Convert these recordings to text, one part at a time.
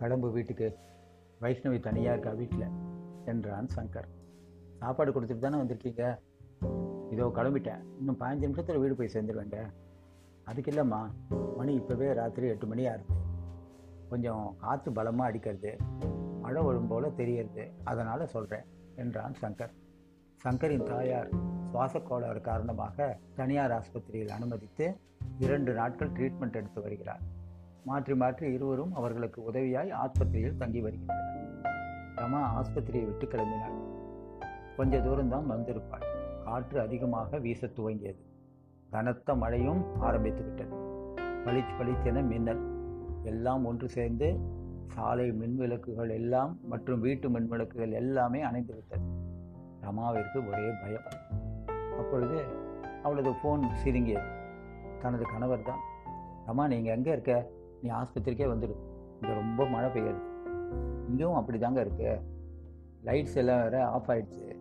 கடம்பு வீட்டுக்கு வைஷ்ணவி தனியாக இருக்கா வீட்டில் என்றான் சங்கர். சாப்பாடு கொடுத்துட்டு தானே வந்திருக்கீங்க? இதோ கிளம்பிட்டேன். இன்னும் பதினஞ்சு நிமிஷத்தில் வீடு போய் சேர்ந்துருவேங்க. அதுக்கு இல்லைம்மா மணி இப்போவே ராத்திரி எட்டு மணி ஆகுது. கொஞ்சம் காற்று பலமாக அடிக்கிறது மழை வரும் போல் தெரியறது. அதனால் சொல்கிறேன் என்றான் சங்கர். சங்கரின் தாயார் சுவாசக்கோளாறு காரணமாக தனியார் ஆஸ்பத்திரியில் அனுமதித்து இரண்டு நாட்கள் ட்ரீட்மெண்ட் எடுத்து வருகிறார். மாற்றி மாற்றி இருவரும் அவர்களுக்கு உதவியாய் ஆஸ்பத்திரியில் தங்கி வருகின்றனர். ரமா ஆஸ்பத்திரியை விட்டு கிளம்பினாள். கொஞ்ச தூரம்தான் வந்திருப்பாள். காற்று அதிகமாக வீச துவங்கியது. கனத்த மழையும் ஆரம்பித்து விட்டது பளிச்சு பளிச்சென மின்னல். எல்லாம் ஒன்று சேர்ந்து சாலை மின்விளக்குகள் எல்லாம் மற்றும் வீட்டு மின்விளக்குகள் எல்லாமே அணைந்து விட்டது. ரமாவிற்கு ஒரே பயம். அப்பொழுது அவளது ஃபோன் சிரிங்கியது தனது கணவர் தான் ரமா நீங்கள் எங்கே இருக்க? நீ ஆஸ்பத்திரிக்கே வந்துடு. இங்கே ரொம்ப மழை பெய்யுது. இங்கேயும் அப்படி தாங்க இருக்குது லைட்ஸ் எல்லாம் வேறு ஆஃப் ஆயிடுச்சு.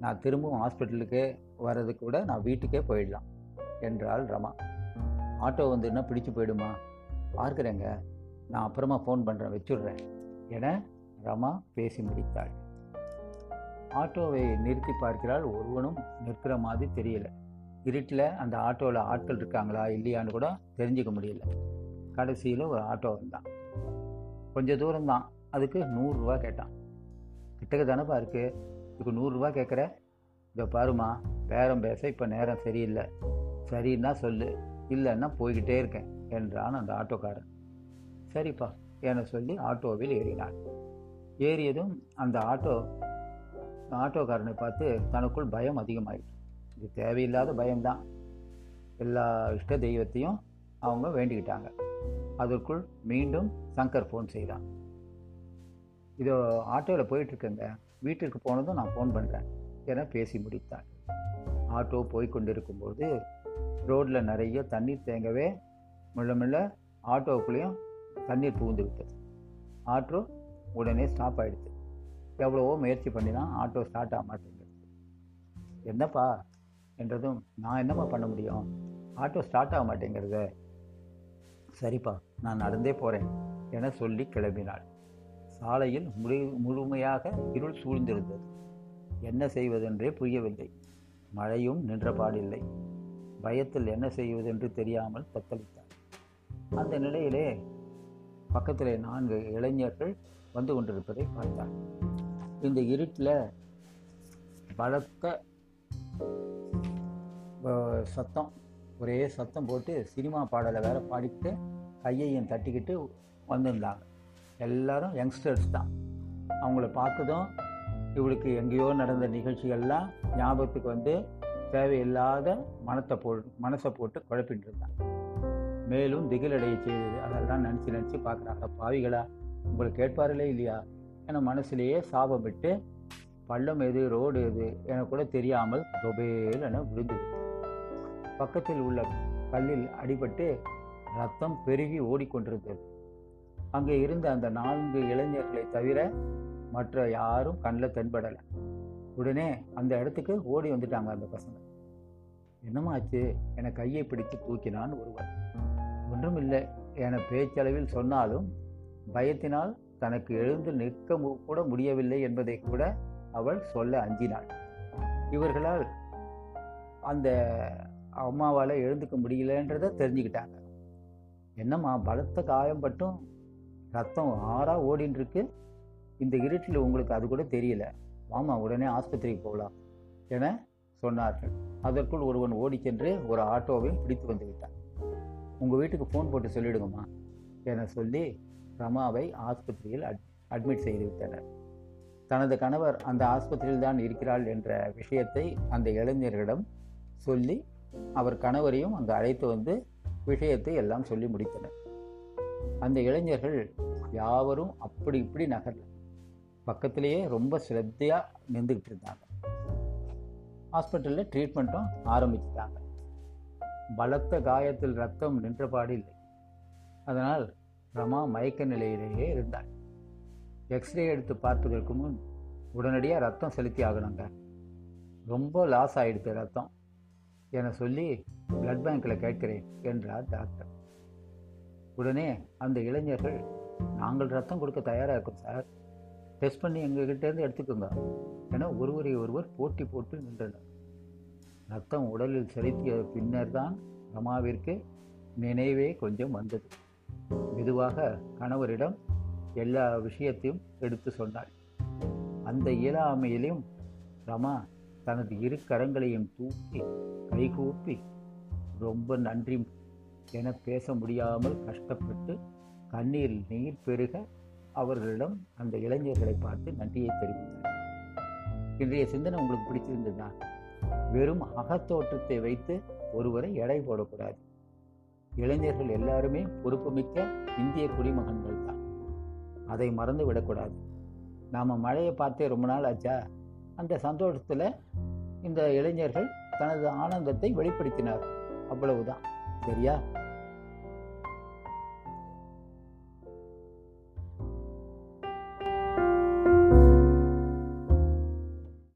நான் திரும்பவும் ஹாஸ்பிட்டலுக்கு வர்றதுக்கு கூட நான் வீட்டுக்கே போயிடலாம் என்றாள் ரமா. ஆட்டோ வந்துன்னா பிடிச்சு போயிடுமா? பார்க்குறேங்க. நான் அப்புறமா ஃபோன் பண்ணுறேன் வச்சுடுறேன் என ரமா பேசி முடித்தாள். ஆட்டோவை நிறுத்தி பார்க்கிறாள். ஒருவனும் நிற்கிற மாதிரி தெரியல. இருட்டில் அந்த ஆட்டோவில் ஆட்கள் இருக்காங்களா இல்லையான்னு கூட தெரிஞ்சுக்க முடியல. கடைசியில் ஒரு ஆட்டோ வந்தான். கொஞ்சம் தூரம்தான் அதுக்கு நூறுரூவா கேட்டான். கிட்டக்க தானப்பா இருக்குது இதுக்கு நூறுரூவா கேட்குற இதை பாருமா பேரம் பேச இப்போ நேரம் சரியில்லை. சரின்னா சொல்லு. இல்லைன்னா போய்கிட்டே இருக்கேன் என்றான் அந்த ஆட்டோக்காரன். சரிப்பா என சொல்லி ஆட்டோவில் ஏறினான். ஏறியதும் அந்த ஆட்டோ ஆட்டோக்காரனை பார்த்து தனக்குள் பயம் அதிகமாயிடுச்சு இது தேவையில்லாத பயம்தான். எல்லா இஷ்ட தெய்வத்தையும் அவங்க வேண்டிக்கிட்டாங்க. அதற்குள் மீண்டும் சங்கர் ஃபோன் செய்கிறான் இதோ ஆட்டோவில் போயிட்டுருக்கேங்க. வீட்டிற்கு போனதும் நான் ஃபோன் பண்ணுறேன் என பேசி முடித்தாள். ஆட்டோ போய் கொண்டிருக்கும்போது ரோட்டில் நிறைய தண்ணீர் தேங்கவே மெல்ல மெல்ல ஆட்டோவுக்குள்ளேயும் தண்ணீர் புகுந்து விட்டது. ஆட்டோ உடனே ஸ்டாப் ஆகிடுது எவ்வளவோ முயற்சி பண்ணினா ஆட்டோ ஸ்டார்ட் ஆக மாட்டேங்குது. என்னப்பா என்றதும் நான் என்னம்மா பண்ண முடியும்? ஆட்டோ ஸ்டார்ட் ஆக மாட்டேங்கிறது. சரிப்பா. நான் நடந்தே போகிறேன் என சொல்லி கிளம்பினாள். சாலையில் முழு முழுமையாக இருள் சூழ்ந்திருந்தது. என்ன செய்வதென்றே புரியவில்லை. மழையும் நின்றபாடில்லை. பயத்தில் என்ன செய்வதென்று தெரியாமல் தத்தளித்தார் அந்த நிலையிலே பக்கத்தில் நான்கு இளைஞர்கள் வந்து கொண்டிருப்பதை பார்த்தார் இந்த இருட்டில் பலத்த சத்தம் ஒரே சத்தம் போட்டு சினிமா பாடலை வேற பாடிக்கிட்டு கையையும் தட்டிக்கிட்டு வந்திருந்தாங்க. எல்லாரும் யங்ஸ்டர்ஸ் தான். அவங்கள பார்த்ததும் இவளுக்கு எங்கேயோ நடந்த நிகழ்ச்சிகள்லாம் ஞாபகத்துக்கு வந்து தேவையில்லாத மனத்தை போ மனசை போட்டு குழப்பிட்டு இருந்தான் மேலும் திகிலடைய செய்தது அதெல்லாம் நினச்சி நினச்சி பார்க்குறாங்க. பாவிகளா உங்களை கேட்பார்களே இல்லையா? என மனசுலேயே சாபம் விட்டு பள்ளம் எது ரோடு எது? என கூட தெரியாமல் தொபேல் என விழுந்து பக்கத்தில் உள்ள கல்லில் அடிபட்டு ரத்தம் பெருகி ஓடிக்கொண்டிருந்தது அங்கே இருந்த அந்த நான்கு இளைஞர்களை தவிர மற்ற யாரும் கண்ணில் தென்படலை. உடனே அந்த இடத்துக்கு ஓடி வந்துட்டாங்க அந்த பசங்க. என்னமாச்சு என கையை பிடித்து தூக்கினான் ஒருவன் ஒன்றுமில்லை. என பேச்சளவில் சொன்னாலும் பயத்தினால் தனக்கு எழுந்து நிற்க மு- கூட முடியவில்லை என்பதை கூட அவள் சொல்ல அஞ்சினாள். இவர்களால் அந்த அம்மாவால் எழுந்துக்க முடியலன்றதை தெரிஞ்சுக்கிட்டாங்க. என்னம்மா பலத்த காயம் பட்டும் ரத்தம் ஆறாக ஓடின்னு இருக்கு இந்த இருட்டில் உங்களுக்கு அது கூட தெரியல. வாமா உடனே ஆஸ்பத்திரிக்கு போகலாம் என சொன்னார்கள். அதற்குள் ஒருவன் ஓடி சென்று ஒரு ஆட்டோவை பிடித்து வந்து விட்டான். உங்கள் வீட்டுக்கு ஃபோன் போட்டு சொல்லிடுங்கம்மா என சொல்லி ரமாவை ஆஸ்பத்திரியில் அட் அட்மிட் செய்து விட்டனர். தனது கணவர் அந்த ஆஸ்பத்திரியில் தான் இருக்கிறாள் என்ற விஷயத்தை அந்த இளைஞர்களிடம் சொல்லி அவர் கணவரையும் அங்கு அழைத்து வந்து விஷயத்தை எல்லாம் சொல்லி முடித்தனர். அந்த இளைஞர்கள் யாவரும் அப்படி இப்படி நகரல. பக்கத்திலேயே ரொம்ப சிரத்தையாக நின்றுக்கிட்டு இருந்தாங்க. ஹாஸ்பிட்டலில் ட்ரீட்மெண்ட்டும் ஆரம்பிச்சிட்டாங்க. பலத்த காயத்தில் ரத்தம் நின்றபாடு இல்லை. அதனால் ரமா மயக்க நிலையிலேயே இருந்தாள் எக்ஸ்ரே எடுத்து பார்த்ததற்கு முன் உடனடியாக ரத்தம் செலுத்தி ஆகணுங்க. ரொம்ப லாஸ் ஆகிடுது ரத்தம். என சொல்லி பிளட் பேங்க்கில் கேட்கிறேன் என்றார் டாக்டர் உடனே அந்த இளைஞர்கள் நாங்கள் ரத்தம் கொடுக்க தயாராக இருக்கோம் சார் டெஸ்ட் பண்ணி எங்ககிட்டேருந்து எடுத்துக்கோங்க என ஒருவரை ஒருவர் போட்டி போட்டு நின்றனர். ரத்தம் உடலில் செலுத்திய பின்னர் தான் ரமாவிற்கு நினைவே கொஞ்சம் வந்தது. மெதுவாக கணவரிடம் எல்லா விஷயத்தையும் எடுத்து சொன்னாள். அந்த இயலாமையிலும் ரமா தனது இரு கரங்களையும் தூக்கி கைகூப்பி ரொம்ப நன்றி என பேச முடியாமல் கஷ்டப்பட்டு கண்ணீர் நீர் பெருக அவர்களிடம் அந்த இளைஞர்களை பார்த்து நன்றியை தெரிவித்தார். இன்றைய சிந்தனை உங்களுக்கு பிடிச்சிருந்ததா வெறும் அகத்தோற்றத்தை வைத்து ஒருவரை எடை போடக்கூடாது. இளைஞர்கள் எல்லாருமே பொறுப்புமிக்க இந்திய குடிமகன்கள் தான் அதை மறந்து விடக்கூடாது நாம் மழையை பார்த்தே ரொம்ப நாள் ஆச்சா? அந்த சந்தோஷத்தில் இந்த இளைஞர்கள் தனது ஆனந்தத்தை வெளிப்படுத்தினார். அவ்வளவுதான். சரியா?